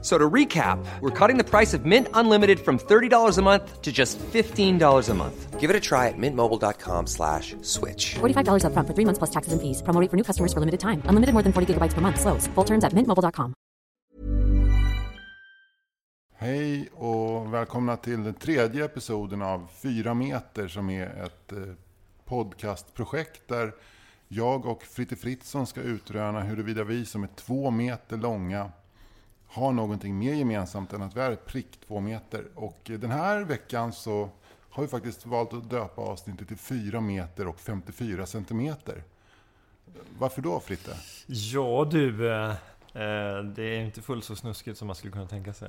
So to recap, we're cutting the price of Mint Unlimited from $30 a month to just $15 a month. Give it a try at mintmobile.com slash switch. $45 upfront for three months plus taxes and fees. Promo rate for new customers for limited time. Unlimited more than 40 gigabytes per month. Slows. Full terms at mintmobile.com. Hej och välkomna till den tredje episoden av Fyra meter som är ett eh, podcastprojekt där jag och Fritte Fritzson ska utröna huruvida vi som är två meter långa har någonting mer gemensamt än att vi är prick två meter. Och den här veckan så har vi faktiskt valt att döpa avsnittet till 4 meter och 54 centimeter. Varför då Fritte? Ja du, eh, eh, det är inte fullt så snuskigt som man skulle kunna tänka sig.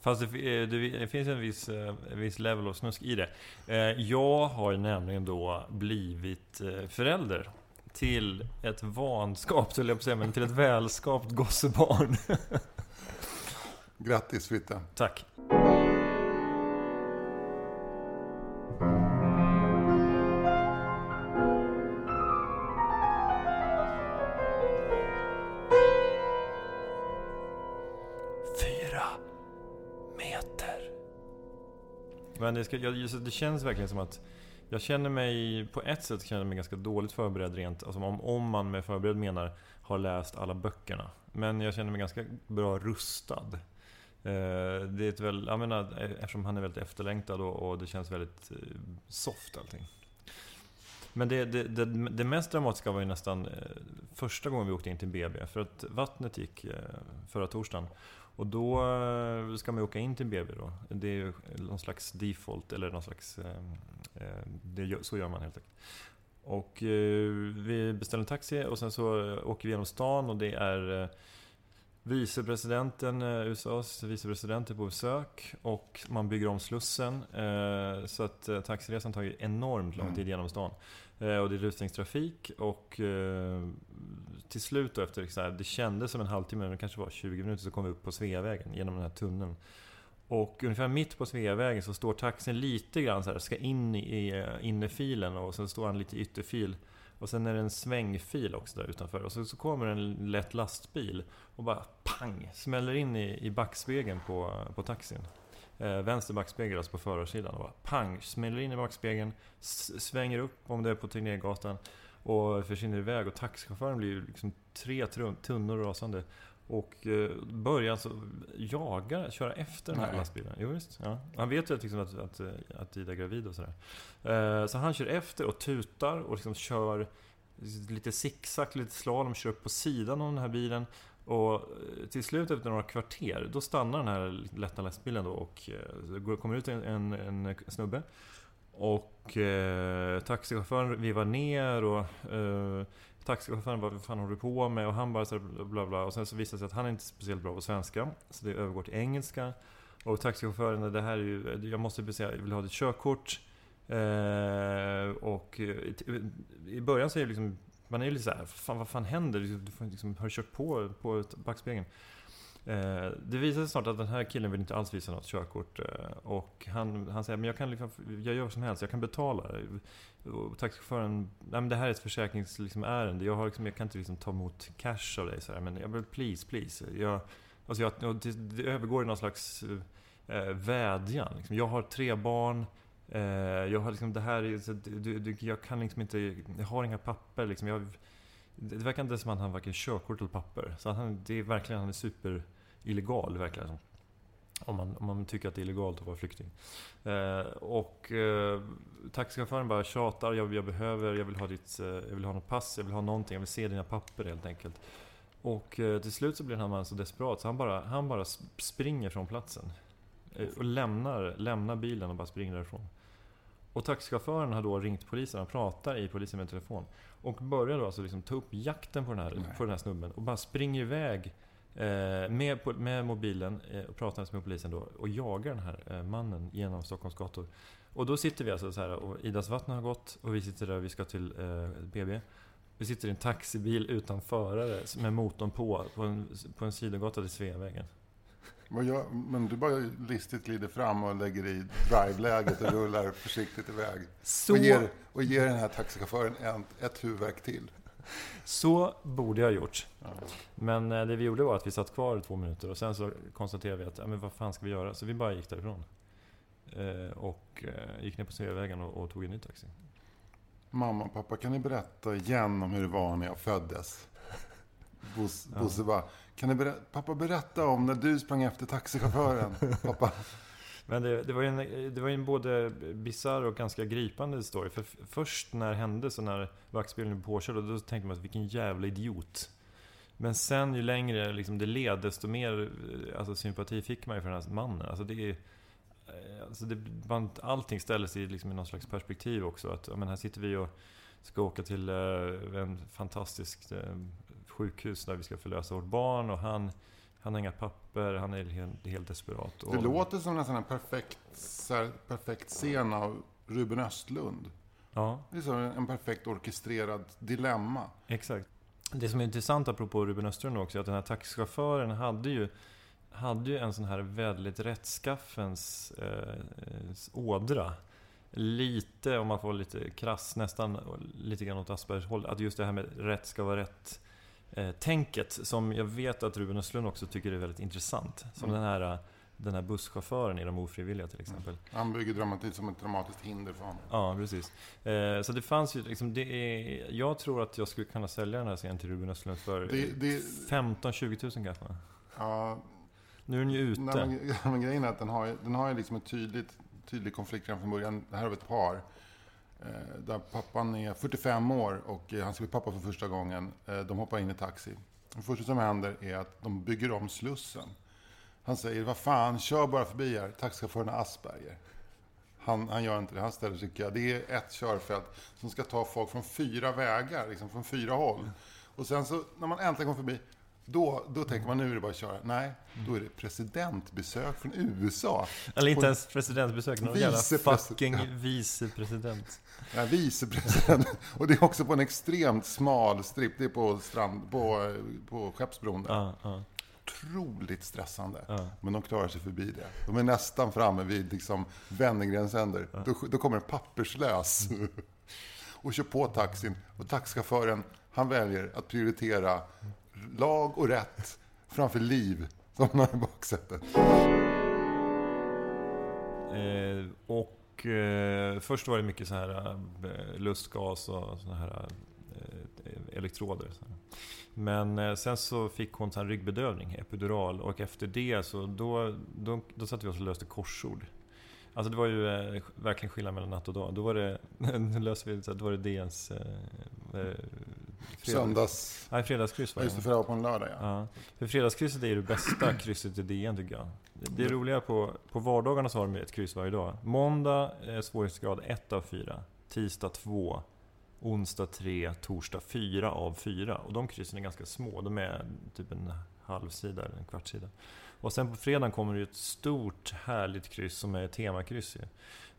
Fast det, eh, det, det finns en viss, en viss level av snusk i det. Eh, Jag har nämligen då blivit förälder till ett vanskapt, höll jag på att säga, men till ett välskapt gossebarn. Grattis Fritte! Tack. Fyra meter. Men det, ska, jag, det känns verkligen som att jag känner mig, på ett sätt känner jag mig ganska dåligt förberedd rent, alltså om, om man med förberedd menar har läst alla böckerna. Men jag känner mig ganska bra rustad. Eh, det är ett väl, jag menar, eftersom han är väldigt efterlängtad och, och det känns väldigt eh, soft allting. Men det, det, det, det mest dramatiska var ju nästan eh, första gången vi åkte in till BB. För att vattnet gick förra torsdagen. Och då ska man ju åka in till BB då. Det är ju någon slags default, eller någon slags... Det, så gör man helt enkelt. Och vi beställer en taxi och sen så åker vi genom stan och det är vicepresidenten, eh, USAs vicepresident är på besök och man bygger om Slussen. eh, Så att eh, taxiresan tar ju enormt lång tid genom stan. Och det är rusningstrafik och till slut då efter, så här, det kändes som en halvtimme, men det kanske var 20 minuter, så kom vi upp på Sveavägen genom den här tunneln. Och ungefär mitt på Sveavägen så står taxin lite grann så här, ska in i innerfilen och sen står han lite i ytterfil. Och sen är det en svängfil också där utanför. Och så, så kommer en lätt lastbil och bara pang! Smäller in i, i backspegeln på, på taxin. Eh, vänster backspegel, alltså på förarsidan. Och bara pang! Smäller in i backspegeln, svänger upp om det är på Tegnérgatan och försvinner iväg. Och taxichauffören blir ju liksom tre tunnor rasande. Och eh, börjar alltså jaga, köra efter den här Nej. lastbilen. Jo, visst, ja. Han vet ju att, liksom att, att, eh, att Ida är gravid och sådär. Eh, så han kör efter och tutar och liksom kör lite zigzag, lite slalom, kör upp på sidan av den här bilen. Och till slut efter några kvarter, då stannar den här lätta lastbilen då och det kommer ut en, en, en snubbe. Och eh, taxichauffören vivar ner och eh, taxichauffören bara, vad fan håller du på med? Och han bara så här, bla bla. Och sen så visar det sig att han är inte speciellt bra på svenska. Så det övergår till engelska. Och taxichauffören, det här är ju, jag måste säga, jag vill ha ditt körkort. Eh, och i, i början så är det liksom, man är ju lite såhär, fan vad fan händer? Du får liksom, har du kört på, på backspegeln? Eh, det visar sig snart att den här killen vill inte alls visa något körkort. Eh, och han, han säger, men jag kan liksom, jag gör vad som helst, jag kan betala. Och taxichauffören, nej men det här är ett försäkringsärende. Liksom, ärende. jag, har liksom, jag kan inte liksom ta emot cash av dig så här, men jag vill please, please. Jag, alltså jag, och det, det övergår i någon slags eh, vädjan. Liksom. Jag har tre barn. Eh, jag har liksom, det här så, du, du, jag kan liksom inte, jag har inga papper liksom. Jag, det verkar inte som att han har varken körkort eller papper. Så han, det är verkligen, han är super illegal verkligen. Om man, om man tycker att det är illegalt att vara flykting. Eh, och eh, taxichauffören bara tjatar, jag, jag behöver, jag vill ha ditt, eh, jag vill ha något pass, jag vill ha någonting, jag vill se dina papper helt enkelt. Och eh, till slut så blir den här mannen så desperat så han bara, han bara sp- springer från platsen. Eh, och lämnar, lämnar bilen och bara springer därifrån. Och taxichauffören har då ringt polisen, han pratar i polisen med telefon. Och börjar då alltså liksom ta upp jakten på den här, Nej. på den här snubben och bara springer iväg med, po- med mobilen eh, och pratar med polisen då och jagar den här eh, mannen genom Stockholms gator. Och då sitter vi alltså så här och Idas vatten har gått och vi sitter där och vi ska till eh, BB. Vi sitter i en taxibil utan förare med motorn på, på en, på en sidogata till Sveavägen. Vad gör, men du bara listigt glider fram och lägger i drive-läget och rullar försiktigt iväg. Så, Och ger, och ger den här taxichauffören ett, ett huvudvärk till. Så borde jag ha gjort. Men eh, det vi gjorde var att vi satt kvar två minuter och sen så konstaterade vi att, ja, men vad fan ska vi göra? Så vi bara gick därifrån. Eh, och eh, gick ner på Sveavägen och, och tog en ny taxi. Mamma och pappa, kan ni berätta igen om hur det var när jag föddes? Bos, Bosse bara, kan ni berätta, pappa berätta om när du sprang efter taxichauffören? pappa. Men det, det var ju en, det var en både bisarr och ganska gripande story. För först när det hände, så när vaktbilen blev påkörd, då tänkte man att vilken jävla idiot. Men sen ju längre liksom, det led, desto mer eh, alltså, sympati fick man ju för den här mannen. Alltså, det är, eh, alltså, det, man, allting ställdes i, liksom, i någon slags perspektiv också. Att, men här sitter vi och ska åka till eh, en fantastisk eh, sjukhus där vi ska förlösa vårt barn och han, han har inga papper, han är helt, helt desperat. Det Och- låter som en sån här perfekt, här, perfekt scen av Ruben Östlund. Ja, Det är som en perfekt orkestrerad dilemma. exakt. Det som är intressant apropå Ruben Östlund också, är att den här taxichauffören hade ju, hade ju en sån här väldigt rättskaffens eh, ådra. Lite, om man får lite krass, nästan lite grann åt Aspergers håll. Att just det här med rätt ska vara rätt. Eh, tänket, som jag vet att Ruben Östlund också tycker är väldigt intressant. Som den här eh, den här busschauffören i De ofrivilliga till exempel. Han bygger dramatik som ett dramatiskt hinder för honom. Ja, precis. Eh, så det fanns ju liksom, det är, jag tror att jag skulle kunna sälja den här scenen till Ruben Östlund för Det- det- 15-20 000 kanske. Ja, Nu är den ju ute. Nej, men, men grejen är att den har, den har ju liksom ett tydligt, tydlig konflikt redan från början. Det här har vi ett par. Eh, där pappan är 45 år och eh, han ska bli pappa för första gången. Eh, de hoppar in i taxi. Det första som händer är att de bygger om Slussen. Han säger, vad fan, kör bara förbi här. Taxichauffören har Asperger. Han, han gör inte det, han ställer sig i. Det är ett körfält som ska ta folk från fyra vägar, liksom från fyra håll. Och sen så, när man äntligen kommer förbi, då, då tänker man nu är det bara att köra. Nej, då är det presidentbesök från USA. Eller inte ens presidentbesök, någon jävla fucking vicepresident. Ja, vicepresident. Och det är också på en extremt smal stripp. Det är på, strand, på, på Skeppsbron. Där. Ja, ja. Otroligt stressande. Ja. Men de klarar sig förbi det. De är nästan framme vid liksom Wennergrens änder. Då, då kommer en papperslös och kör på taxin. Och taxichauffören, han väljer att prioritera lag och rätt framför liv, som man har i baksätet. Eh, och eh, först var det mycket så här eh, lustgas och såna här eh, elektroder. Så här. Men eh, sen så fick hon så här ryggbedövning, epidural. Och efter det så då, då, då satte vi oss och löste korsord. Alltså det var ju eh, verkligen skillnad mellan natt och dag. Då var det, nu löser vi det då var det DNs... Eh, eh fredags- Söndags... Nej, fredagskryss var just det. det, för det var på en lördag ja. Ja, för fredagskrysset är ju det bästa krysset i DN tycker jag. Det, det är roliga på, på vardagarna så har de ett kryss varje dag. Måndag eh, svårighetsgrad 1 av 4. Tisdag 2. Onsdag 3. Torsdag 4 av 4. Och de kryssen är ganska små. De är typ en halvsida eller en kvartssida. Och sen på fredagen kommer det ett stort härligt kryss som är temakryss ju.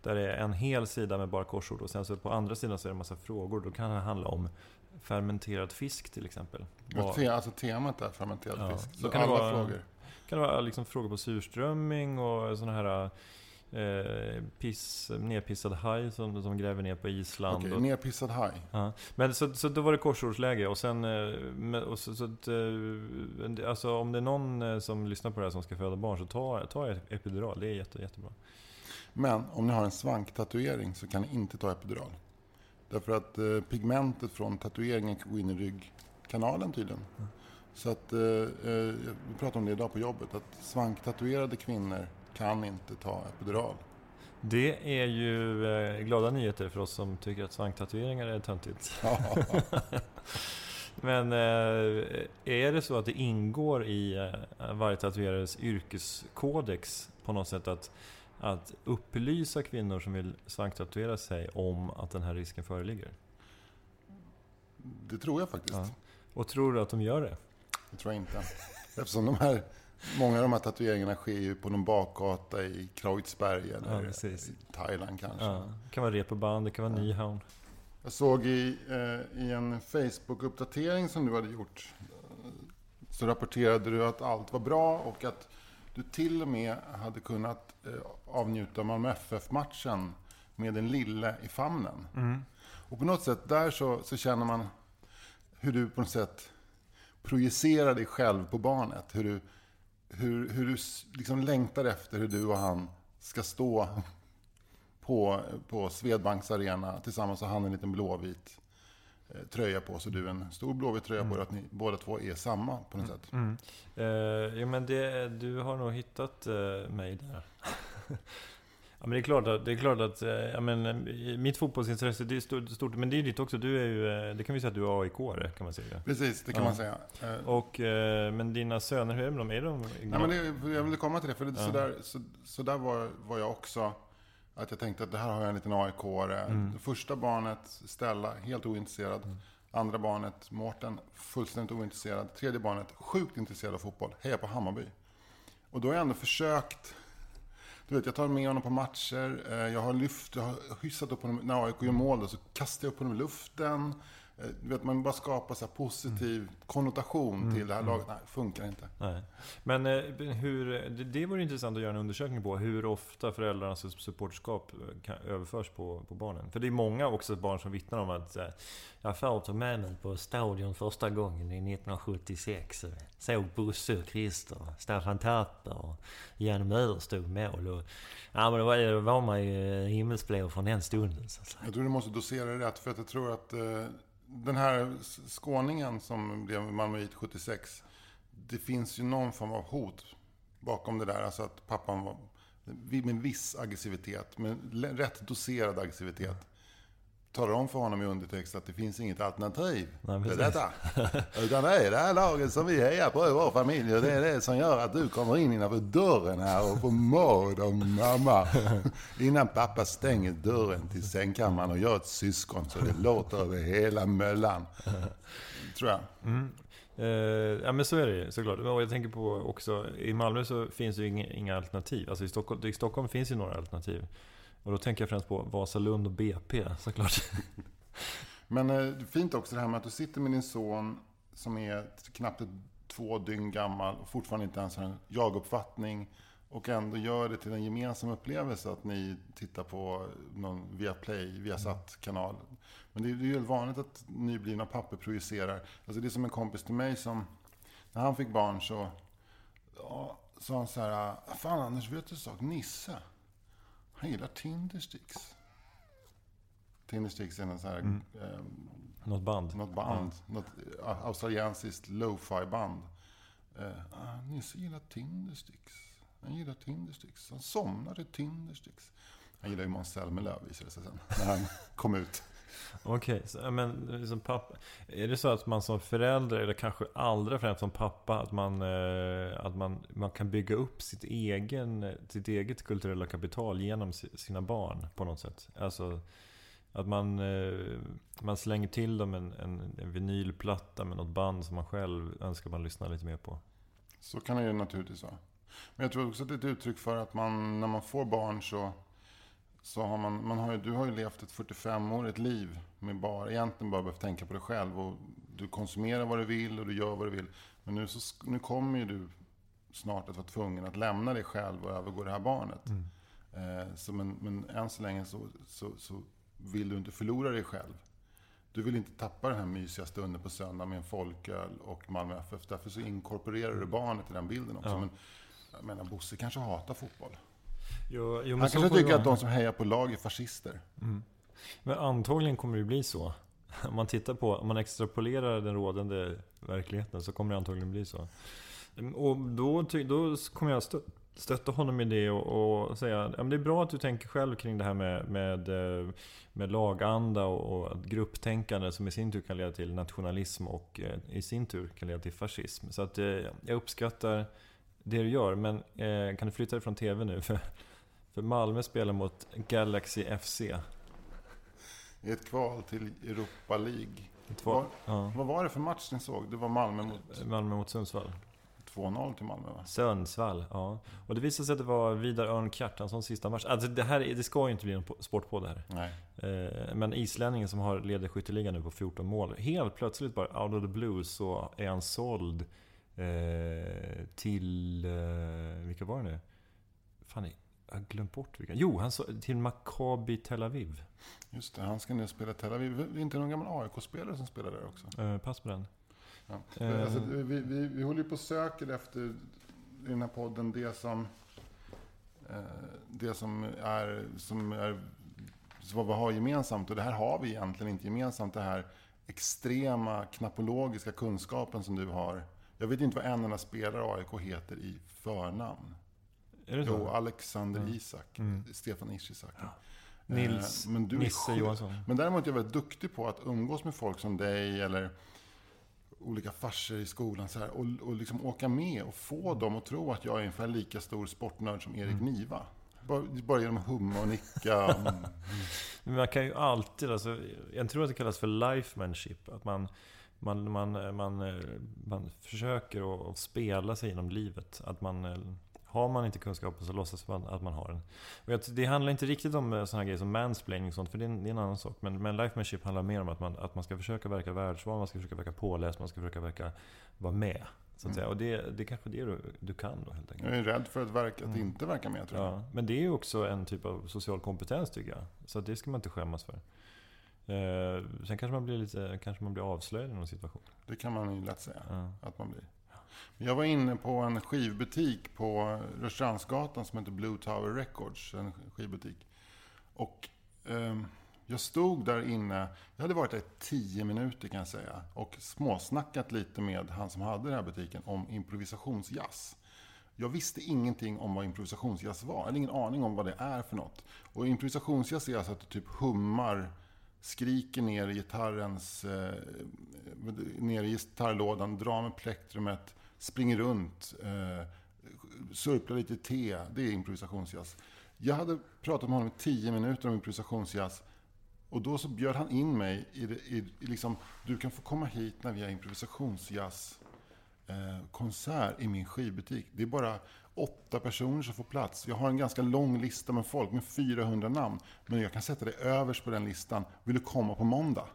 Där det är en hel sida med bara korsord och sen så på andra sidan så är det en massa frågor. Då kan det handla om fermenterad fisk till exempel. Te, alltså temat är fermenterad Ja, fisk. Så kan det alla vara- frågor. kan det vara liksom frågor på surströmming och såna här eh, piss, nerpissad haj som, som gräver ner på Island. Okej, och, nerpissad haj. ja. Men så, så då var det korsordsläge och sen... eh, Och så, så att, eh, alltså om det är någon eh, som lyssnar på det här som ska föda barn så ta, ta epidural. Det är jätte, jättebra. Men om ni har en svanktatuering så kan ni inte ta epidural. Därför att eh, pigmentet från tatueringen kan gå in i ryggkanalen tydligen. Så att, eh, eh, vi pratade om det idag på jobbet, att svanktatuerade kvinnor kan inte ta epidural. Det är ju eh, glada nyheter för oss som tycker att svanktatueringar är töntigt. Men eh, är det så att det ingår i eh, varje tatuerares yrkeskodex på något sätt att, att upplysa kvinnor som vill svanktatuera sig om att den här risken föreligger? Det tror jag faktiskt. Ja. Och tror du att de gör det? Det tror jag inte. Eftersom de här, många av de här tatueringarna sker ju på någon bakgata i Kreuzberg eller Ja, i Thailand kanske. Ja. Det kan vara repoband, det kan vara Nyhavn. Jag såg i, eh, i en Facebook-uppdatering som du hade gjort. Så rapporterade du att allt var bra och att du till och med hade kunnat eh, avnjuta Malmö FF-matchen med den lille i famnen. Och på något sätt där så, så känner man hur du på något sätt projicerar dig själv på barnet. Hur du, hur, hur du liksom längtar efter hur du och han ska stå på, på Swedbanks arena tillsammans och han en liten blåvit eh, tröja på så du en stor blåvit tröja på dig. Att ni båda två är samma på något sätt. Eh, ja, men det, du har nog hittat eh, mig där. ja, men det är klart att, det är klart att eh, ja, men, eh, mitt fotbollsintresse det är stort, stort, men det är ditt också. Du är ju, eh, det kan vi säga att du är aik kan man säga. Precis, det kan Ja. man säga. Och, men dina söner, hur är de? Är de Nej, men det, jag ville komma till det, för det, så där, så, så där var, var jag också. Att jag tänkte att det här har jag en liten aik Mm. Första barnet, Stella, helt ointresserad. Andra barnet, Mårten, fullständigt ointresserad. Tredje barnet, sjukt intresserad av fotboll. Hejar på Hammarby. Och då har jag ändå försökt. Du vet, jag tar med honom på matcher. Eh, jag har lyft, jag har hyssat upp honom. När AIK gör mål då, så kastar jag upp honom i luften. Eh, Du vet, man bara skapar så positiv konnotation till det här laget. Nej, funkar inte. Nej. Men eh, hur, det, vore intressant att göra en undersökning på hur ofta föräldrarnas supporterskap eh, kan, överförs på, på barnen. För det är många också barn som vittnar om att jag far tog med mig på stadion första gången i 1976. och Såg Bosse och Christer, Staffan Tapper och Jan Möller stod mål. Och, ja, men då var, då var man ju himmelsblå från den stunden. Så att säga. Jag tror du måste dosera det rätt, för att jag tror att den här skåningen som blev Malmöit 76, det finns ju någon form av hot bakom det där. Alltså att pappan var med viss aggressivitet, med rätt doserad aggressivitet, talar om för honom i undertext att det finns inget alternativ Nej, till precis. detta. Utan det är det här laget som vi hejar på i vår familj och det är det som gör att du kommer in innanför dörren här och får mord av mamma. Innan pappa stänger dörren till sängkammaren och gör ett syskon så det låter över hela möllan. Tror jag. Eh, ja men så är det ju såklart. Och jag tänker på också, i Malmö så finns det ju inga, inga alternativ. Alltså i Stockholm, i Stockholm finns ju några alternativ. Och då tänker jag främst på Vasalund och BP såklart. Men eh, det är fint också det här med att du sitter med din son som är knappt två dygn gammal och fortfarande inte ens har en jag-uppfattning. Och ändå gör det till en gemensam upplevelse att ni tittar på någon Viaplay, Viasat-kanal. Men det är ju helt vanligt att nyblivna pappor projicerar. Alltså det är som en kompis till mig som, när han fick barn så ja, sa han så här, Fan Anders, vet du en sak? Nisse, han gillar Tindersticks. Tindersticks är en sån här eh, Något band. något band. Något eh, australiensiskt lo-fi band. Eh, ah, Nisse gillar Tindersticks. Han gillar Tindersticks. Han somnar i Tindersticks. Han gillar ju Måns Zelmerlöw visade det sig sen. När han kom ut. Okej, okay, men liksom pappa. Är det så att man som förälder, eller kanske allra främst som pappa, att man, eh, att man, man kan bygga upp sitt, egen, sitt eget kulturella kapital genom sina barn på något sätt? Alltså att man, eh, man slänger till dem en, en, en vinylplatta med något band som man själv önskar man lyssna lite mer på. Så kan det ju naturligtvis vara. Men jag tror också att det är ett uttryck för att man, när man får barn så, så har man, man har ju, du har ju levt ett 45-årigt liv med bara, egentligen bara behövt tänka på dig själv. Och du konsumerar vad du vill och du gör vad du vill. Men nu, så, nu kommer ju du snart att vara tvungen att lämna dig själv och övergå det här barnet. Eh, så men, men än så länge så, så, så vill du inte förlora dig själv. Du vill inte tappa den här mysiga stunden på söndag med en folköl och Malmö FF. Därför så inkorporerar du barnet i den bilden också. Ja. Men jag menar, Bosse kanske hatar fotboll. Jo, jo, men Han kanske tycker att de som hejar på lag är fascister. Men antagligen kommer det bli så. Om man tittar på, om man extrapolerar den rådande verkligheten så kommer det antagligen bli så. Och då, då kommer jag stö- stötta honom i det och, och säga att det är bra att du tänker själv kring det här med, med, eh, med laganda och, och grupptänkande som i sin tur kan leda till nationalism och eh, i sin tur kan leda till fascism. Så att eh, jag uppskattar det du gör, men eh, kan du flytta dig från TV nu? För, för Malmö spelar mot Galaxy FC. I ett kval till Europa League. Två, Vad, ja. vad var det för match ni såg? Det var Malmö mot Malmö mot Sundsvall. ett 2-0 till Malmö va? Sundsvall, ja. Och det visade sig att det var Vidar Örn Kjartanssons sista match. Alltså det här, det ska ju inte bli en po- sport på det här. Nej. Eh, Men islänningen som har leder skytteligan nu på 14 mål. Helt plötsligt bara out of the blue så är han såld eh, till... Eh, vilka var det nu? Fan, jag har glömt bort vilka. Jo, han så, till Maccabi Tel Aviv. Just det, han ska nu spela Tel Aviv. Det är inte någon gammal AIK-spelare som spelar där också? Eh, pass på den. Ja. Eh. Alltså, vi, vi, vi håller ju på och söker efter i den här podden det som, eh, det som är, som är så vad vi har gemensamt. Och det här har vi egentligen inte gemensamt. Det här extrema knappologiska kunskapen som du har. Jag vet inte vad en enda spelare AIK heter i förnamn. Är det så? Jo, Alexander Mm. Isak. Mm. Stefan Ishizaki. Nils Eh, men du Nisse. Johansson. Men däremot är jag väldigt duktig på att umgås med folk som dig eller olika farsor i skolan så här, och, och liksom åka med och få dem att tro att jag är ungefär lika stor sportnörd som Erik Mm. Niva. Bara, bara genom att humma och nicka. Mm. Man kan ju alltid, alltså, jag tror att det kallas för lifemanship. Att man, man, man, man, eh, man försöker att spela sig genom livet. Att man, eh, har man inte kunskapen så låtsas man att man har den. Det handlar inte riktigt om sådana grejer som mansplaining och sånt, för det är en, det är en annan sak. Men, men lifemanship handlar mer om att man, att man ska försöka verka världsvan, man ska försöka verka påläst, man ska försöka verka vara med. Så att säga. Och det, det är kanske det du, du kan då helt enkelt. Jag är rädd för att, verka, att inte verka med tror jag. Ja, men det är ju också en typ av social kompetens tycker jag. Så det ska man inte skämmas för. Eh, sen kanske man blir lite, kanske man blir avslöjad i någon situation. Det kan man ju lätt säga Ja. att man blir. Jag var inne på en skivbutik på Rörstrandsgatan som heter Blue Tower Records. En skivbutik. Och ehm, jag stod där inne. Jag hade varit där i tio minuter kan jag säga. Och småsnackat lite med han som hade den här butiken om improvisationsjazz. Jag visste ingenting om vad improvisationsjazz var. Jag hade ingen aning om vad det är för något. Och improvisationsjazz är alltså att du typ hummar, skriker ner i gitarrens, eh, ner i gitarrlådan, drar med plektrumet, springer runt, eh, surplar lite te. Det är improvisationsjazz. Jag hade pratat med honom i tio minuter om improvisationsjazz. Och då så bjöd han in mig i, det, i, i liksom, du kan få komma hit när vi har improvisationsjazz eh, konsert i min skivbutik. Det är bara åtta personer som får plats. Jag har en ganska lång lista med folk med 400 namn. Men jag kan sätta dig överst på den listan. Vill du komma på måndag?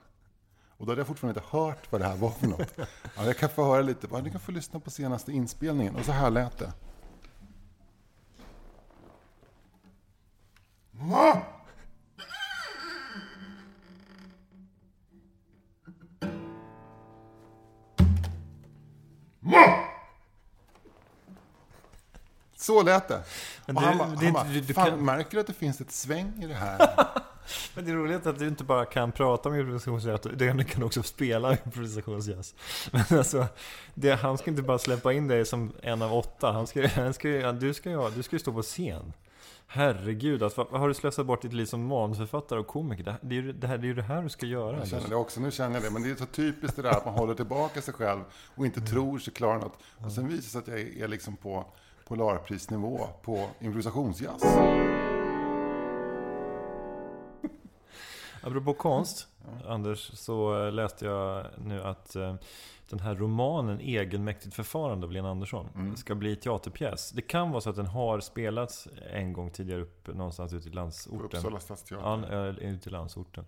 Och då hade jag fortfarande inte hört vad det här var för något. Ja, jag kan få höra lite. Ja, Du kan få lyssna på senaste inspelningen. Och så här lät det. Så lät det. Men Och han bara, det- han bara du- du fan, kan- märker du att det finns ett sväng i det här? Men det är roligt att du inte bara kan prata om improvisationsjazz, du kan också spela improvisationsjazz. Men alltså, det, han ska inte bara släppa in dig som en av åtta. Han ska, han ska, du, ska ju, du ska ju stå på scen. Herregud, alltså, vad har du slösat bort ditt liv som manusförfattare och komiker? Det, här- det, är, ju- det, här, det är ju det här du ska göra. Jag känner det också, nu känner jag det. Men det är så typiskt det där att man håller tillbaka sig själv och inte tror sig klara något. Och sen visar det sig att jag är liksom på Polarprisnivå på improvisationsjazz. Apropå konst, Anders, så eh, läste jag nu att eh, den här romanen Egenmäktigt förfarande av Lena Andersson Mm. ska bli teaterpjäs. Det kan vara så att den har spelats en gång tidigare upp någonstans ute i landsorten. Uppsala stadsteater. Ja, eh, ute i landsorten.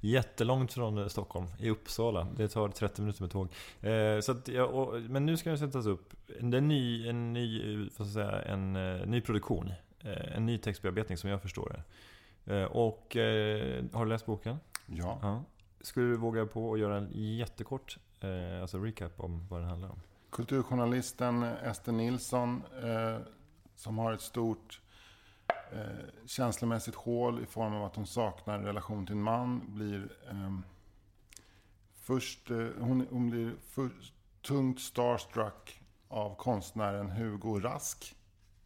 Jättelångt från Stockholm, i Uppsala. Det tar 30 minuter med tåg. Eh, så att, ja, och, men nu ska den sättas upp. Det är en ny, en ny, vad ska jag säga, en ny produktion. En ny textbearbetning som jag förstår det. Eh, och eh, har du läst boken? Ja. Ja. Skulle du våga på att göra en jättekort eh, alltså recap om vad den handlar om? Kulturjournalisten Ester Nilsson som har ett stort eh, känslomässigt hål i form av att hon saknar relation till en man blir ehm, först, eh, hon, hon blir först, tungt starstruck av konstnären Hugo Rask.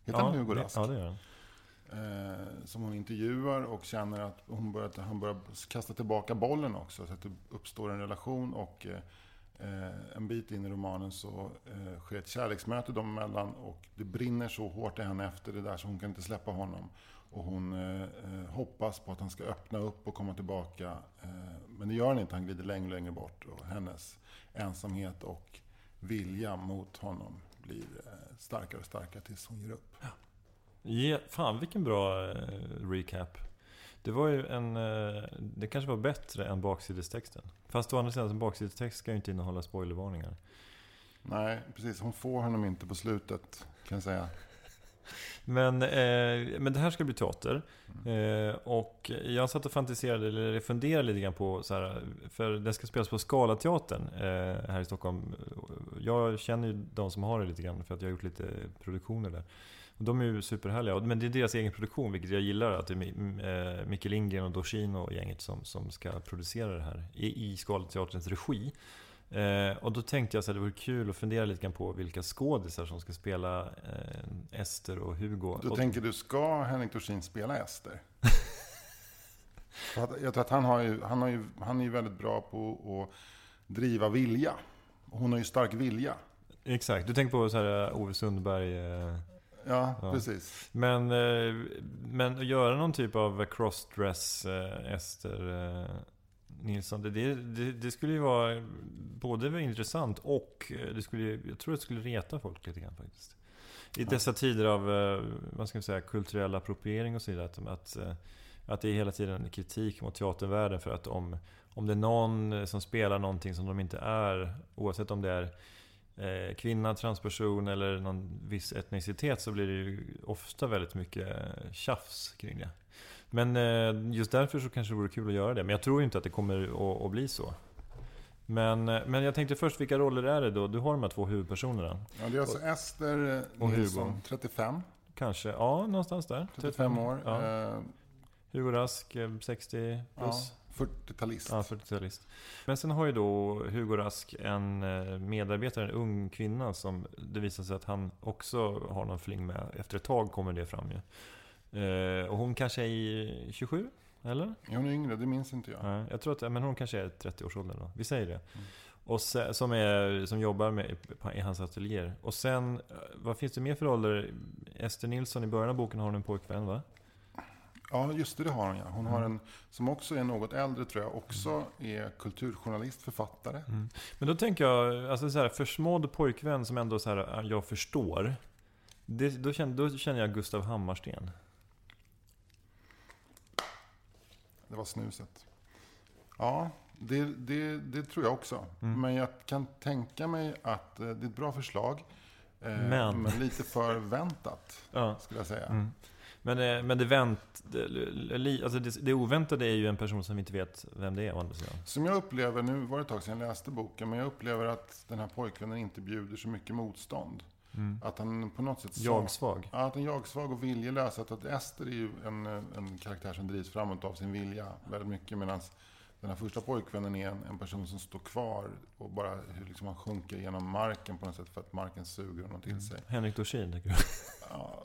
Heter han Hugo Rask? Ja, det gör den eh, som hon intervjuar och känner att hon börjar, han börjar kasta tillbaka bollen också. Så att det uppstår en relation och eh, eh, en bit in i romanen så eh, sker ett kärleksmöte dem emellan och det brinner så hårt i henne efter det där så hon kan inte släppa honom. Och hon eh, eh, hoppas på att han ska öppna upp och komma tillbaka. Eh, men det gör han inte, han glider längre och längre bort. Och hennes ensamhet och vilja mot honom blir eh, starkare och starkare tills hon ger upp. Ja, fan vilken bra eh, recap. Det var ju en... Eh, det kanske var bättre än baksidestexten. Fast å andra sidan, en baksidestext ska ju inte innehålla spoilervarningar. Nej, precis. Hon får honom inte på slutet, kan jag säga. Men, eh, men det här ska bli teater. Eh, och jag satt och fantiserade, eller funderade lite grann på så här, För den ska spelas på Scalateatern eh, här i Stockholm. Jag känner ju de som har det lite grann för att jag har gjort lite produktioner där. Och de är ju superhärliga. Men det är deras egen produktion, vilket jag gillar. Att det är eh, Micke Lindgren och Dorsin och gänget som, som ska producera det här i, i Scalateaterns regi. Eh, och då tänkte jag så att det vore kul att fundera lite grann på vilka skådisar som ska spela eh, Ester och Hugo. Då och, tänker du, ska Henrik Dorsin spela Ester? Jag tror att han, har ju, han, har ju, han är ju väldigt bra på att driva vilja. Hon har ju stark vilja. Exakt, du tänker på så här eh, Ove Sundberg. Eh, Ja, Ja. precis. men, eh, men att göra någon typ av crossdress eh, Ester Nilsson. Det, det, det, skulle ju vara både intressant och eh, det skulle, jag tror det skulle reta folk lite grann faktiskt. I dessa tider av eh, vad ska man säga, kulturell appropriering och så vidare. Att, att, eh, att det är hela tiden kritik mot teatervärlden för att om, om det är någon som spelar någonting som de inte är, oavsett om det är kvinna, transperson eller någon viss etnicitet så blir det ju ofta väldigt mycket tjafs kring det. Men eh, just därför så kanske det vore kul att göra det. Men jag tror ju inte att det kommer att, bli så. Men, eh, men jag tänkte först, vilka roller är det då? Du har de här två huvudpersonerna. Ja, det är alltså Ester eh, och Nilsson, Hugo. 35. Kanske, ja någonstans där. 35 år. Ja. Eh, Hugo Rask, eh, 60 ja, plus. 40-talist. Ja, 40-talist. Men sen har ju då Hugo Rask en eh, medarbetare, en ung kvinna som det visar sig att han också har någon fling med. Efter ett tag kommer det fram ju. Eh, och hon kanske är i 27? Eller? Är hon yngre? Det minns inte jag. Nej, jag tror att men hon kanske är 30-årsåldern då. Vi säger det. Och se, som, är, som jobbar med, i hans ateljéer. Och sen, eh, vad finns det mer för roller? Ester Nilsson, i början av boken har hon en pojkvän va? Ja, just det, det har hon ja. Hon Mm. har en som också är något äldre tror jag. Också är kulturjournalist, författare. Men då tänker jag, alltså så här, försmådd pojkvän som ändå så här, jag förstår. Det, då, känner, då känner jag Gustav Hammarsten. Det var snuset. Ja, det, det, det tror jag också. Mm. Men jag kan tänka mig att eh, det är ett bra förslag. eh, Men. lite förväntat, Ja. skulle jag säga. Mm. Men, det- men det, vänt, det, alltså det, det oväntade är ju en person som vi inte vet vem det är å andra sidan. Som jag upplever, nu var det ett tag sedan jag läste boken, men jag upplever att den här pojkvännen inte bjuder så mycket motstånd. Att han på något sätt... Jag-svag. Ja, att han är jag-svag och viljelös. Att, att Ester är ju en, en karaktär som drivs framåt av sin vilja väldigt mycket. Medan den här första pojkvännen är en, en person som står kvar och bara hur liksom han sjunker genom marken på något sätt för att marken suger honom till sig. Henrik Dorsin, tycker du? Ja,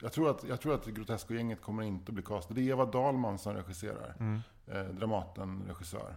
jag, tror att, jag tror att Grotesco-gänget kommer inte att bli castade. Det är Eva Dahlman som regisserar. Eh, Dramaten-regissör.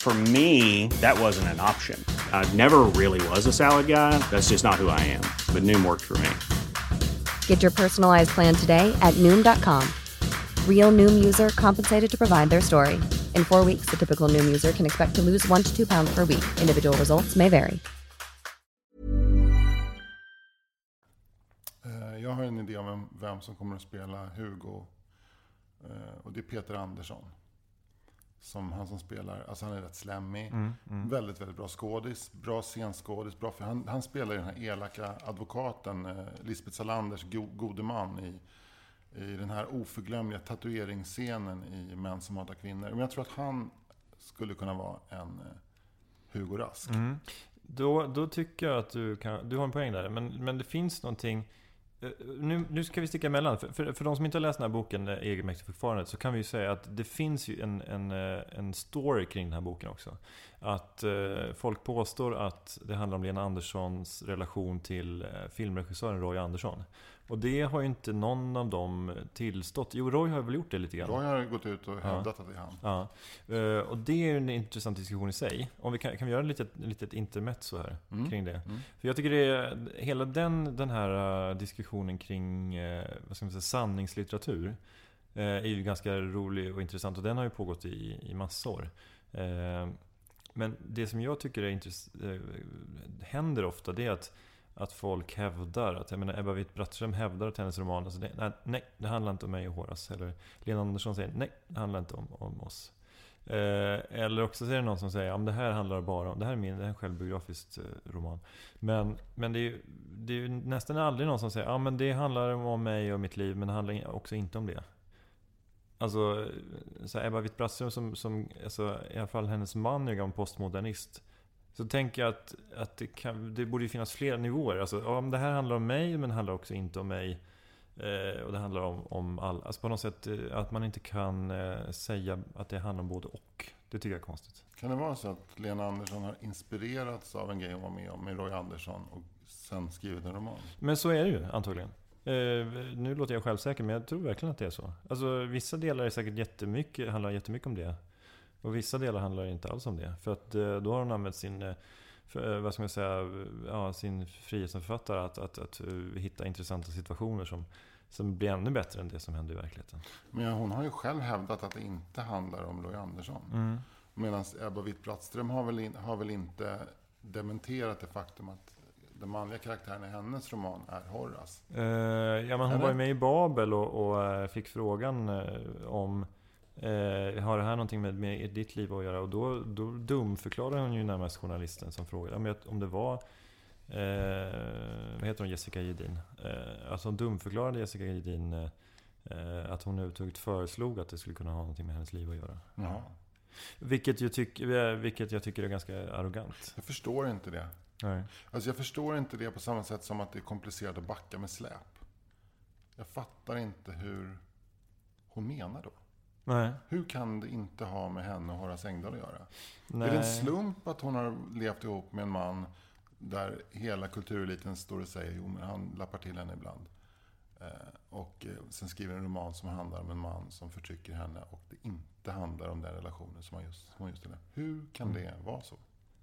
For me, that wasn't an option. I never really was a salad guy. That's just not who I am. But Noom worked for me. Get your personalized plan today at Noom.com. Real Noom user compensated to provide their story. In four weeks, the typical Noom user can expect to lose one to two pounds per week. Individual results may vary. Eh, Jag har en idé om vem, vem som kommer att spela Hugo. Eh, Och det är Peter Andersson. Som han som spelar, alltså han är rätt slemmig. Väldigt, väldigt bra skådis. Bra scenskådis. Bra, för han, han spelar den här elaka advokaten, eh, Lisbeth Salanders go, gode man i, i den här oförglömliga tatueringsscenen i Män som hatar kvinnor. Men jag tror att han skulle kunna vara en eh, Hugo Rask. Då, då tycker jag att du kan, du har en poäng där. Men, men det finns någonting Eh, nu, nu ska vi sticka emellan. För, för, för de som inte har läst den här boken, eh, Egenmäktigt förfarande, så kan vi ju säga att det finns ju en, en, eh, en story kring den här boken också. Att eh, folk påstår att det handlar om Lena Anderssons relation till eh, filmregissören Roy Andersson. Och det har ju inte någon av dem tillstått. Jo, Roy har väl gjort det lite grann. Roy har gått ut och hävdat att det är han. Ja, eh, och det är ju en intressant diskussion i sig. Om vi kan, kan vi göra ett litet, litet intermezzo här Mm. kring det? För jag tycker det är, hela den, den här eh, diskussionen kring eh, vad ska man säga, sanningslitteratur är ju ganska rolig och intressant och den har ju pågått i, i. Eh, Men det som jag tycker är intress- händer ofta det är att att folk hävdar, att jag menar Ebba Witt-Brattström hävdar att hennes roman, alltså det, nej, nej, det handlar inte om mig och Horace. Eller Lena Andersson säger, nej, det handlar inte om, om oss. Eh, eller också så är det någon som säger, om det här handlar bara om, det här är min, det här är en självbiografisk eh, roman. Men, men det är ju det är ju nästan aldrig någon som säger, ja men det handlar om mig och mitt liv, men det handlar också inte om det. Alltså, så här, Ebba Witt-Brattström som, som alltså, i alla fall hennes man är ju gammal postmodernist. Så tänker jag att, att det, kan, det borde finnas flera nivåer. Alltså, ja, det här handlar om mig, men det handlar också inte om mig. Eh, och det handlar om, om all, alltså på något sätt eh, att man inte kan eh, säga att det handlar om både och. Det tycker jag är konstigt. Kan det vara så att Lena Andersson har inspirerats av en grej hon var med om med Roy Andersson och sen skrivit en roman? Men så är det ju antagligen. Eh, nu låter jag självsäker, men jag tror verkligen att det är så. Alltså vissa delar är säkert jättemycket, handlar jättemycket om det. Och vissa delar handlar inte alls om det. För att eh, då har hon använt sin, eh, eh, vad ska man säga, ja, sin frihet som författare att, att, att hitta intressanta situationer som, som blir ännu bättre än det som händer i verkligheten. Men hon har ju själv hävdat att det inte handlar om Roy Andersson. Mm. Medan Ebba Witt-Brattström har, väl in, har väl inte dementerat det faktum att den manliga karaktären i hennes roman är Horace. Eh, ja, men hon Eller? var ju med i Babel och, och fick frågan om eh, har det här någonting med, med ditt liv att göra? Och då, då dumförklarade hon ju närmast journalisten som frågade om, jag- om det var eh, vad heter hon, Jessica Gedin? Eh, alltså hon dumförklarade Jessica Gedin eh, att hon överhuvudtaget föreslog att det skulle kunna ha någonting med hennes liv att göra. Ja. Vilket, ju tyck, vilket jag tycker är ganska arrogant. Jag förstår inte det. Nej. Alltså jag förstår inte det på samma sätt som att det är komplicerat att backa med släp. Jag fattar inte hur hon menar då. Nej. Hur kan det inte ha med henne och Horace Engdahl att göra? Nej. Är det en slump att hon har levt ihop med en man där hela kultureliten står och säger jo men han lappar till henne ibland. Eh, och eh, sen skriver en roman som handlar om en man som förtrycker henne och det inte handlar om den relationen som hon just, som hon just är med. Hur kan det vara så?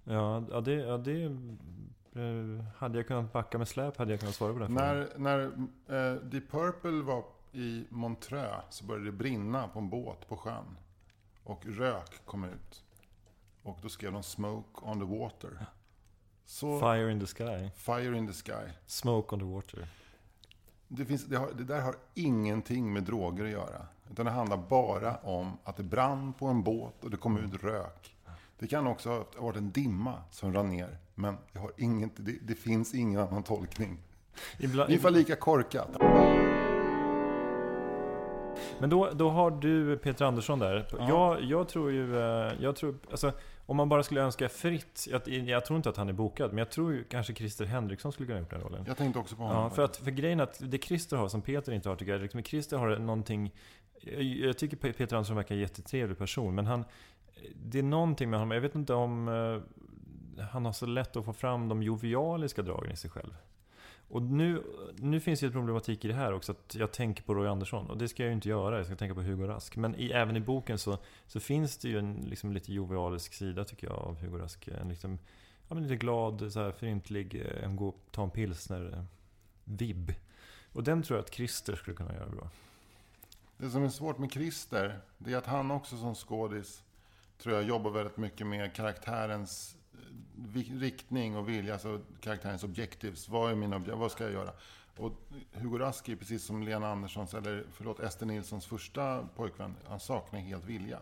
Ja, ja, det, ja, det eh, hade jag kunnat backa med släp hade jag kunnat svara på den frågan. När, när eh, Deep Purple var i Montreux så började det brinna på en båt på sjön. Och rök kom ut. Och då skrev de Smoke on the water. Så, Fire in the sky. Fire in the sky. Smoke on the water. Det, finns, det, har, det där har ingenting med droger att göra. Utan det handlar bara om att det brann på en båt och det kom ut rök. Det kan också ha varit en dimma som rann ner. Men det, har inget, det, det finns ingen annan tolkning. Ibland, Ungefär lika korkat. Men då, då har du Peter Andersson där. Jag, jag tror ju... eh, Jag tror, alltså, om man bara skulle önska fritt. Jag, jag tror inte att han är bokad. Men jag tror ju kanske Christer Henriksson skulle kunna gjort den rollen. Jag tänkte också på honom. Ja, för, att, för grejen att det Christer har som Peter inte har tycker jag, liksom, Christer har någonting... Jag, jag tycker Pe- Peter Andersson verkar en jättetrevlig person, men han... Det är någonting med honom, jag vet inte om... eh, han har så lätt att få fram de jovialiska dragen i sig själv. Och nu, nu finns ju ett problematik i det här också, att jag tänker på Roy Andersson. Och det ska jag ju inte göra, jag ska tänka på Hugo Rask. Men i, även i boken så, så finns det ju en liksom, lite jovialisk sida tycker jag av Hugo Rask. En liksom, ja, men lite glad, så här, förintlig, eh, en gå ta en pilsner-vibb. Och den tror jag att Christer skulle kunna göra bra. Det som är svårt med Christer, det är att han också som skådis, tror jag, jobbar väldigt mycket med karaktärens riktning och vilja, alltså karaktärens objectives. Vad är mina objektiv? vad ska jag göra? Och Hugo Rask är precis som Lena Anderssons, eller förlåt, Ester Nilssons första pojkvän, han saknar helt vilja.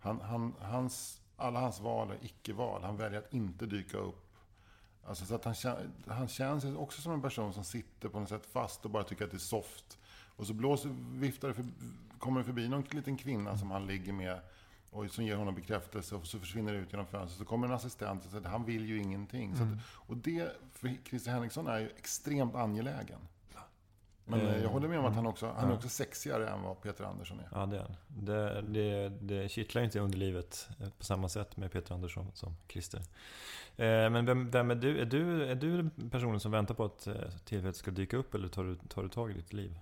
Han, han, hans, alla hans val är icke-val. Han väljer att inte dyka upp. Alltså så att han, han känns också som en person som sitter på något sätt fast och bara tycker att det är soft. Och så blåser, viftar det för, kommer det förbi någon liten kvinna som han ligger med och som ger honom bekräftelse och så försvinner det ut genom fönstret. Så kommer en assistent och säger att han vill ju ingenting. Så att, och det för Christer Henriksson är ju extremt angelägen. Men eh, jag håller med om att Mm. han också han är också sexigare än vad Peter Andersson är. Ja, det är han. Det, det, det kittlar inte underlivet eh, på samma sätt med Peter Andersson som Christer. Eh, Men vem, vem är du? Är du, är du personen som väntar på att eh, tillfället ska dyka upp eller tar du, tar du tag i ditt liv?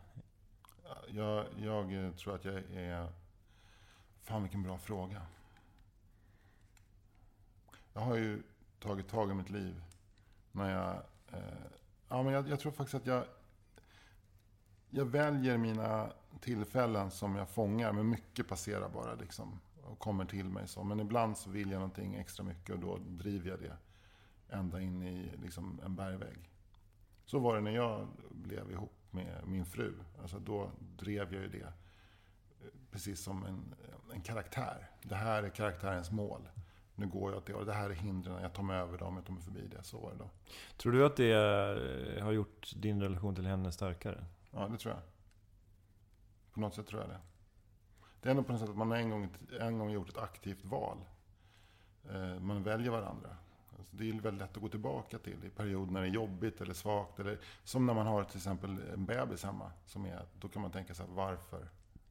Jag, jag eh, tror att jag är... Fan vilken bra fråga. Jag har ju tagit tag i mitt liv när jag... Eh, ja, men jag, jag tror faktiskt att jag... Jag väljer mina tillfällen som jag fångar, men mycket passerar bara liksom. Och kommer till mig så. Men ibland så vill jag någonting extra mycket och då driver jag det ända in i liksom, en bergvägg. Så var det när jag blev ihop med min fru. Alltså då drev jag ju det precis som en, en karaktär. Det här är karaktärens mål. Nu går jag åt det och det här är hindren. Jag tar mig över dem, jag tar mig förbi det. Så var det då. Tror du att det har gjort din relation till henne starkare? Ja, det tror jag. På något sätt tror jag det. Det är ändå på något sätt att man en gång, en gång gjort ett aktivt val. Eh, Man väljer varandra. Alltså det är väldigt lätt att gå tillbaka till i perioder när det är jobbigt eller svagt. Eller, som när man har till exempel en bebis hemma. Som är, då kan man tänka sig, varför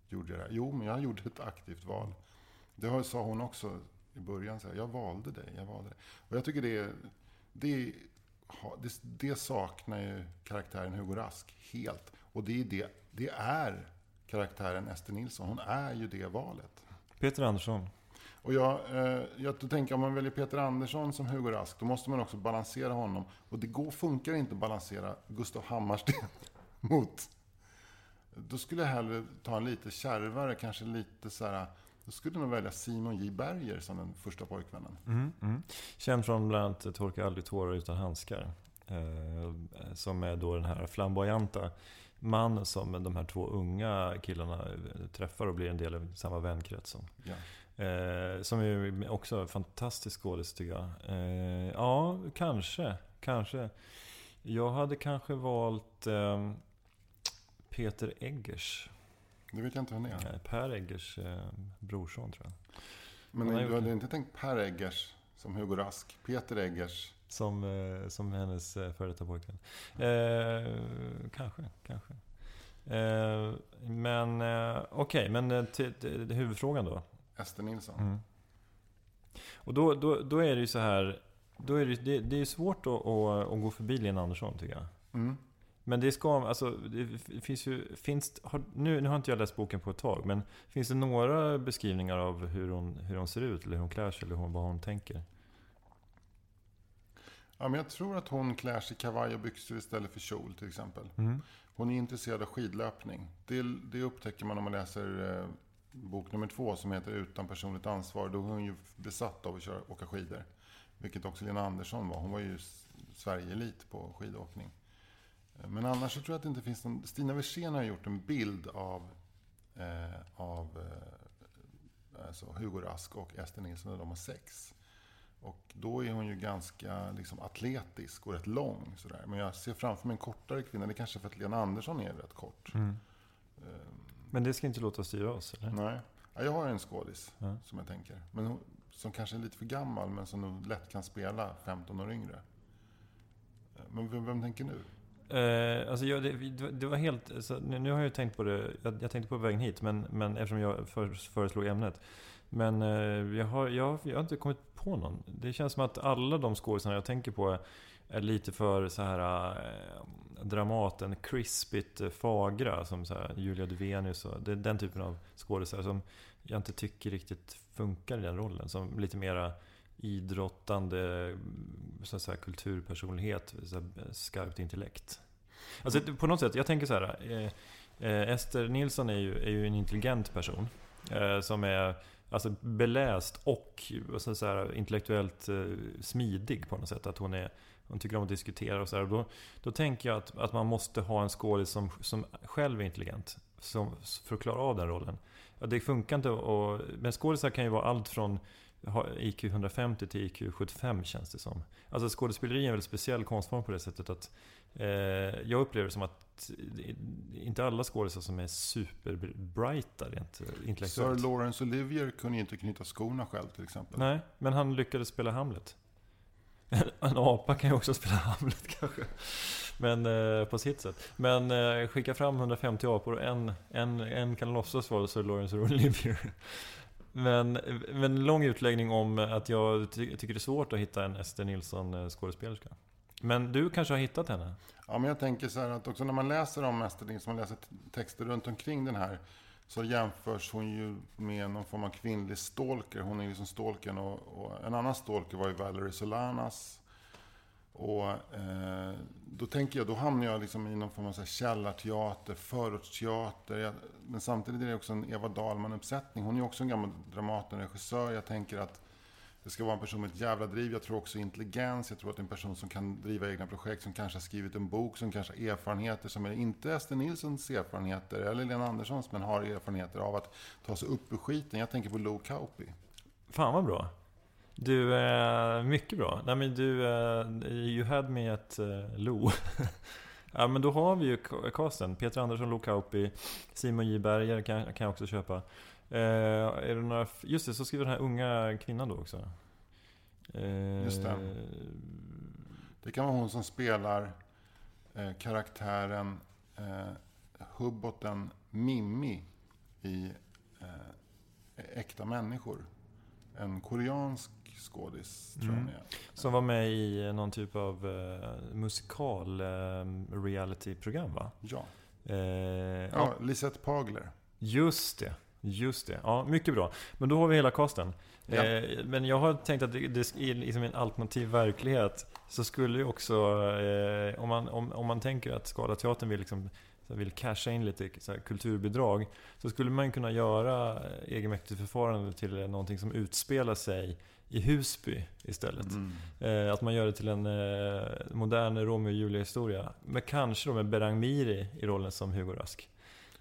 gjorde jag det här? Jo, men jag gjorde ett aktivt val. Det sa hon också i början. Så här, jag valde dig, jag valde dig. Och jag tycker det, det, det, det saknar ju karaktären Hugo Rask helt. Och det är, det, det är karaktären Ester Nilsson. Hon är ju det valet. Peter Andersson. Och jag, eh, jag tänker om man väljer Peter Andersson som Hugo Rask, då måste man också balansera honom. Och det går, funkar inte att balansera Gustav Hammarsten mot... Då skulle jag hellre ta en lite kärvare, kanske lite så här... Då skulle nog välja Simon J. Berger som den första pojkvännen. Mm, mm. Känd från bland annat Torka aldrig tårar utan handskar. Eh, som är då den här flamboyanta man som de här två unga killarna eh, träffar och blir en del av samma vänkrets som. Ja. Eh, som är också en fantastisk skådis tycker jag. Eh, ja, kanske. Kanske. Jag hade kanske valt eh, Peter Eggers. Det vet jag inte vem det är. Nej, Per Eggers eh, brorson tror jag. Men du hade inte tänkt Per Eggers som Hugo Rask? Peter Eggers? Som, eh, som hennes eh, före detta pojkvän. Eh, kanske, kanske. Eh, men eh, okej, men eh, till, till huvudfrågan då. Ester Nilsson? Mm. Och då, då, då är det ju så här. Då är det, det, det är ju svårt att, att, att gå förbi Lena Andersson tycker jag. Mm. Men det ska, alltså, det finns ju, finns, har, nu, nu har inte jag läst boken på ett tag, men finns det några beskrivningar av hur hon, hur hon ser ut, eller hur hon klär sig, eller hon, vad hon tänker? Ja, men jag tror att hon klär sig i kavaj och byxor istället för kjol till exempel. Mm. Hon är intresserad av skidlöpning. Det, det upptäcker man om man läser eh, bok nummer två som heter Utan personligt ansvar. Då är hon ju besatt av att köra, åka skidor. Vilket också Lena Andersson var. Hon var ju Sverige-elit på skidåkning. Eh, Men annars så tror jag att det inte finns någon... Stina Wirsén har gjort en bild av, eh, av eh, alltså Hugo Rask och Ester Nilsson när de har sex. Och då är hon ju ganska liksom, atletisk och rätt lång. Sådär. Men jag ser framför mig en kortare kvinna. Det är kanske för att Lena Andersson är rätt kort. Men det ska inte låta styra oss, eller? Nej. Ja, jag har en skådis Ja. som jag tänker. Men hon, som kanske är lite för gammal men som nog lätt kan spela 15 år yngre. Eh, Men vem, vem tänker nu? Eh, alltså jag, det, det var helt... Alltså, nu, nu har jag ju tänkt på det, jag, jag tänkte på vägen hit, men, men eftersom jag för, föreslog ämnet. Men eh, jag, har, jag, jag har inte kommit på någon. Det känns som att alla de skådisarna jag tänker på är, lite för så här eh, Dramaten, crispigt eh, fagra. Som så här, Julia Duvenius och det är den typen av skådisar som jag inte tycker riktigt funkar i den rollen. Som lite mera idrottande så att säga, kulturpersonlighet, så här, skarpt intellekt. Alltså på något sätt, jag tänker så här. Eh, eh, Ester Nilsson är ju, är ju en intelligent person. Eh, som är alltså, beläst och alltså, så här, intellektuellt eh, smidig på något sätt. Att hon, är, hon tycker om att diskutera och så här. Då, då tänker jag att, att man måste ha en skådis som, som själv är intelligent. Som, för att klara av den rollen. Ja, det funkar inte att... Men skådisar kan ju vara allt från IQ 150 till IQ 75 känns det som. Alltså skådespeleri är en väldigt speciell konstform på det sättet att eh, jag upplever det som att det- inte alla skådisar som är superbrighta rent eh, Sir intellektuellt. Laurence Olivier kunde inte knyta skorna själv till exempel. Nej, men han lyckades spela Hamlet. En apa kan ju också spela Hamlet kanske. Men eh, på sitt sätt. Men eh, skicka fram 150 apor och en, en, en kan låtsas vara Sir Lawrence Olivier. Men, men lång utläggning om att jag ty tycker det är svårt att hitta en Ester Nilsson eh, skådespelerska. Men du kanske har hittat henne? Ja, men jag tänker så här att också när man läser om Ester Nilsson, man läser texter runt omkring den här, så jämförs hon ju med någon form av kvinnlig stalker. Hon är ju som stalkern och, och en annan stalker var ju Valerie Solanas. Och eh, då tänker jag, då hamnar jag liksom i någon form av så här källarteater, förortsteater. Jag, men samtidigt är det också en Eva Dahlman-uppsättning. Hon är också en gammal Dramatenregissör. Jag tänker att det ska vara en person med ett jävla driv. Jag tror också intelligens. Jag tror att det är en person som kan driva egna projekt, som kanske har skrivit en bok, som kanske har erfarenheter som är inte Ester Nilssons erfarenheter, eller Lena Anderssons, men har erfarenheter av att ta sig upp ur skiten. Jag tänker på Lo Kauppi. Fan vad bra. Du, eh, mycket bra. Nej men du, eh, you had me at eh, Lo. ja men då har vi ju casten. Peter Andersson, Lo Kauppi, Simon J Berger kan, kan jag också köpa. Eh, är det några, just det, så skriver den här unga kvinnan då också. Eh, Just det. Det kan vara hon som spelar eh, karaktären eh, hubboten Mimmi i eh, Äkta människor. En koreansk skådis, tror jag Mm. är. Som var med i någon typ av eh, musikal eh, reality-program va? Ja. Eh, ja. ja, Lisette Pagler. Just det. Just det. Ja, mycket bra. Men då har vi hela casten. Ja. Eh, men jag har tänkt att det, det, i liksom en alternativ verklighet så skulle ju också, eh, om, man, om, om man tänker att Scalateatern vill, liksom, vill casha in lite så här, kulturbidrag, så skulle man kunna göra egenmäktigt förfarande till någonting som utspelar sig i Husby istället. Eh, att man gör det till en eh, modern Romeo och Julia-historia. Men kanske då med Berang Miri i rollen som Hugo Rask.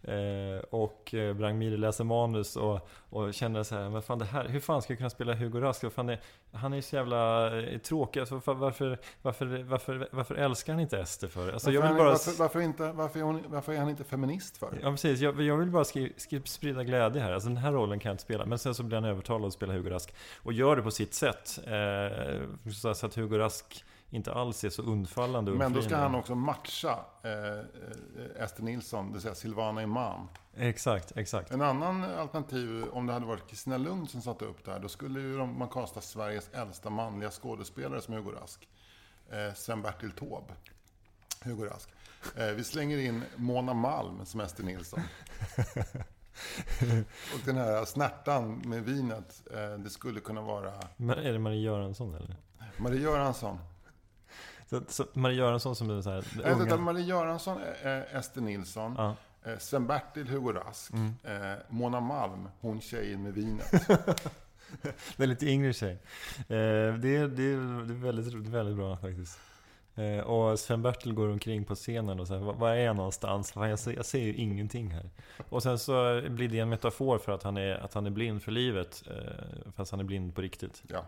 Eh, och eh, Berang Miri läser manus och, och känner så här, men fan det här, hur fan ska jag kunna spela Hugo Rask? Fan det, han är ju så jävla eh, tråkig, alltså, varför, varför, varför, varför, älskar han inte Ester för? Alltså, jag varför, vill bara... varför, varför, inte, varför, är hon, varför är han inte feminist för? Ja precis, jag, jag vill bara skri, skri, sprida glädje här. Alltså den här rollen kan jag inte spela. Men sen så blir han övertalad att spela Hugo Rask. Och gör det på sitt sätt. Eh, så att Hugo Rask inte alls är så undfallande Men då ska han också matcha eh, eh, Ester Nilsson, det vill säga Silvana Imam. Exakt, exakt. En annan alternativ, om det hade varit Kristina Lund som satte upp det här, då skulle ju de, man kasta Sveriges äldsta manliga skådespelare som Hugo Rask. Eh, Sven-Bertil Taube. Hugo Rask. Eh, vi slänger in Mona Malm som Ester Nilsson. Och den här snärtan med vinet, eh, det skulle kunna vara Men är det Marie Göransson eller? Marie Göransson. Så, Marie Göransson som är så här, Nej, unga... Marie Göransson, eh, Ester Nilsson. Ja. Eh, Sven-Bertil Hugo Rask. Eh, Mona Malm, hon tjejen med vinet. Det är lite yngre tjej. Eh, det, är, det, är, det är väldigt, väldigt bra faktiskt. Eh, och Sven-Bertil går omkring på scenen och säger var, är jag någonstans? Jag, ser, jag ser ju ingenting här. Och sen så blir det en metafor för att han är, att han är blind för livet. Eh, fast han är blind på riktigt. Ja.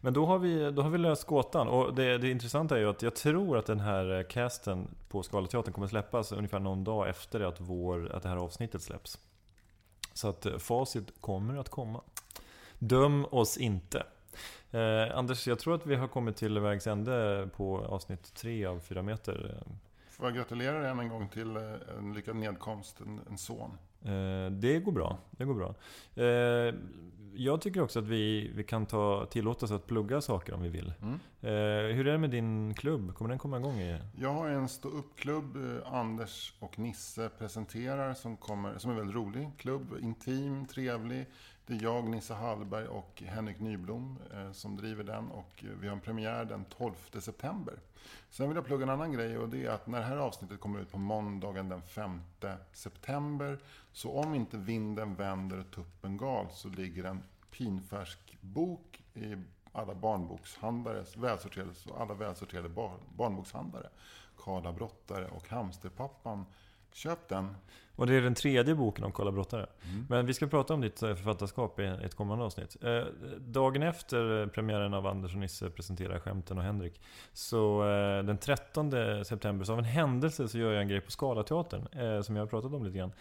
Men då har vi, då har vi löst gåtan. Och det, det intressanta är ju att jag tror att den här eh, casten på Scalateatern kommer släppas ungefär någon dag efter att, vår, att det här avsnittet släpps. Så att eh, facit kommer att komma. Döm oss inte. Eh, Anders, jag tror att vi har kommit till vägs ände på avsnitt tre av fyra meter. Får jag gratulera dig än en gång till eh, en lyckad nedkomst, en, en son. Eh, det går bra. Det går bra. Eh, jag tycker också att vi, vi kan ta, tillåta oss att plugga saker om vi vill. Mm. Hur är det med din klubb? Kommer den komma igång? I? Jag har en stå-upp-klubb, Anders och Nisse presenterar, som, kommer, som är en väldigt rolig klubb. Intim, trevlig. Det är jag, Nisse Hallberg och Henrik Nyblom eh, som driver den. Och eh, vi har en premiär den 12 september. Sen vill jag plugga en annan grej och det är att när det här avsnittet kommer ut på måndagen den 5 september. Så om inte vinden vänder och tuppen gal så ligger en pinfärsk bok i alla barnbokshandlares, välsorterade, alla välsorterade barnbokshandlare. Karla Brottare och Hamsterpappan. Köp den. Och det är den tredje boken om Karla Brottare. Men vi ska prata om ditt eh, författarskap i ett kommande avsnitt. Eh, dagen efter premiären av Anders och Nisse presenterar Skämten och Henrik. Så eh, den 13 september, så av en händelse, så gör jag en grej på Scalateatern. Eh, som jag har pratat om lite grann.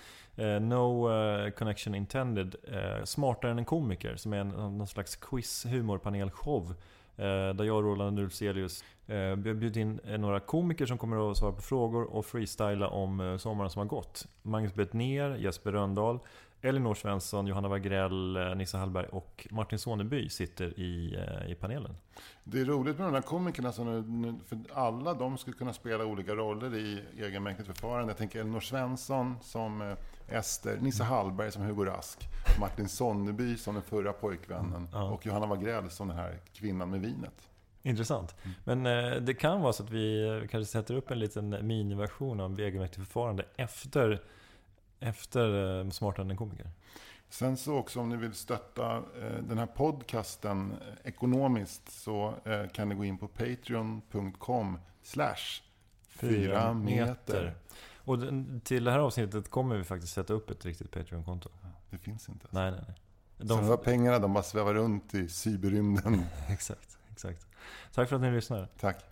No connection intended. Smartare än en komiker. Som är en, någon slags quiz humorpanelshow. Eh, där jag och Roland Ulfzelius eh, Vi har bjudit in eh, några komiker som kommer att svara på frågor och freestyla om sommaren som har gått. Magnus Bettner, Jesper Röndahl, Elinor Svensson, Johanna Wagrell, eh, Nissa Hallberg och Martin Soneby sitter i, eh, i panelen. Det är roligt med de här komikerna, som för alla de skulle kunna spela olika roller i egenmäktigt förfarande. Jag tänker Elinor Svensson som eh, Ester, Nissa Hallberg som Hugo Rask, Martin Sonneby som den förra pojkvännen Ja. och Johanna Wagrell som den här kvinnan med vinet. Intressant. Men eh, det kan vara så att vi kanske sätter upp en liten miniversion av egenmäktigt förfarande efter, efter eh, Smartare än en komiker. Sen så också om ni vill stötta eh, den här podcasten eh, ekonomiskt så kan ni gå in på patreon.com slash fyra meter. Och till det här avsnittet kommer vi faktiskt sätta upp ett riktigt Patreon-konto. Det finns inte. Nej, nej, nej. De, så de pengarna de bara svävar runt i cyberrymden. exakt, exakt. Tack för att ni lyssnar. Tack.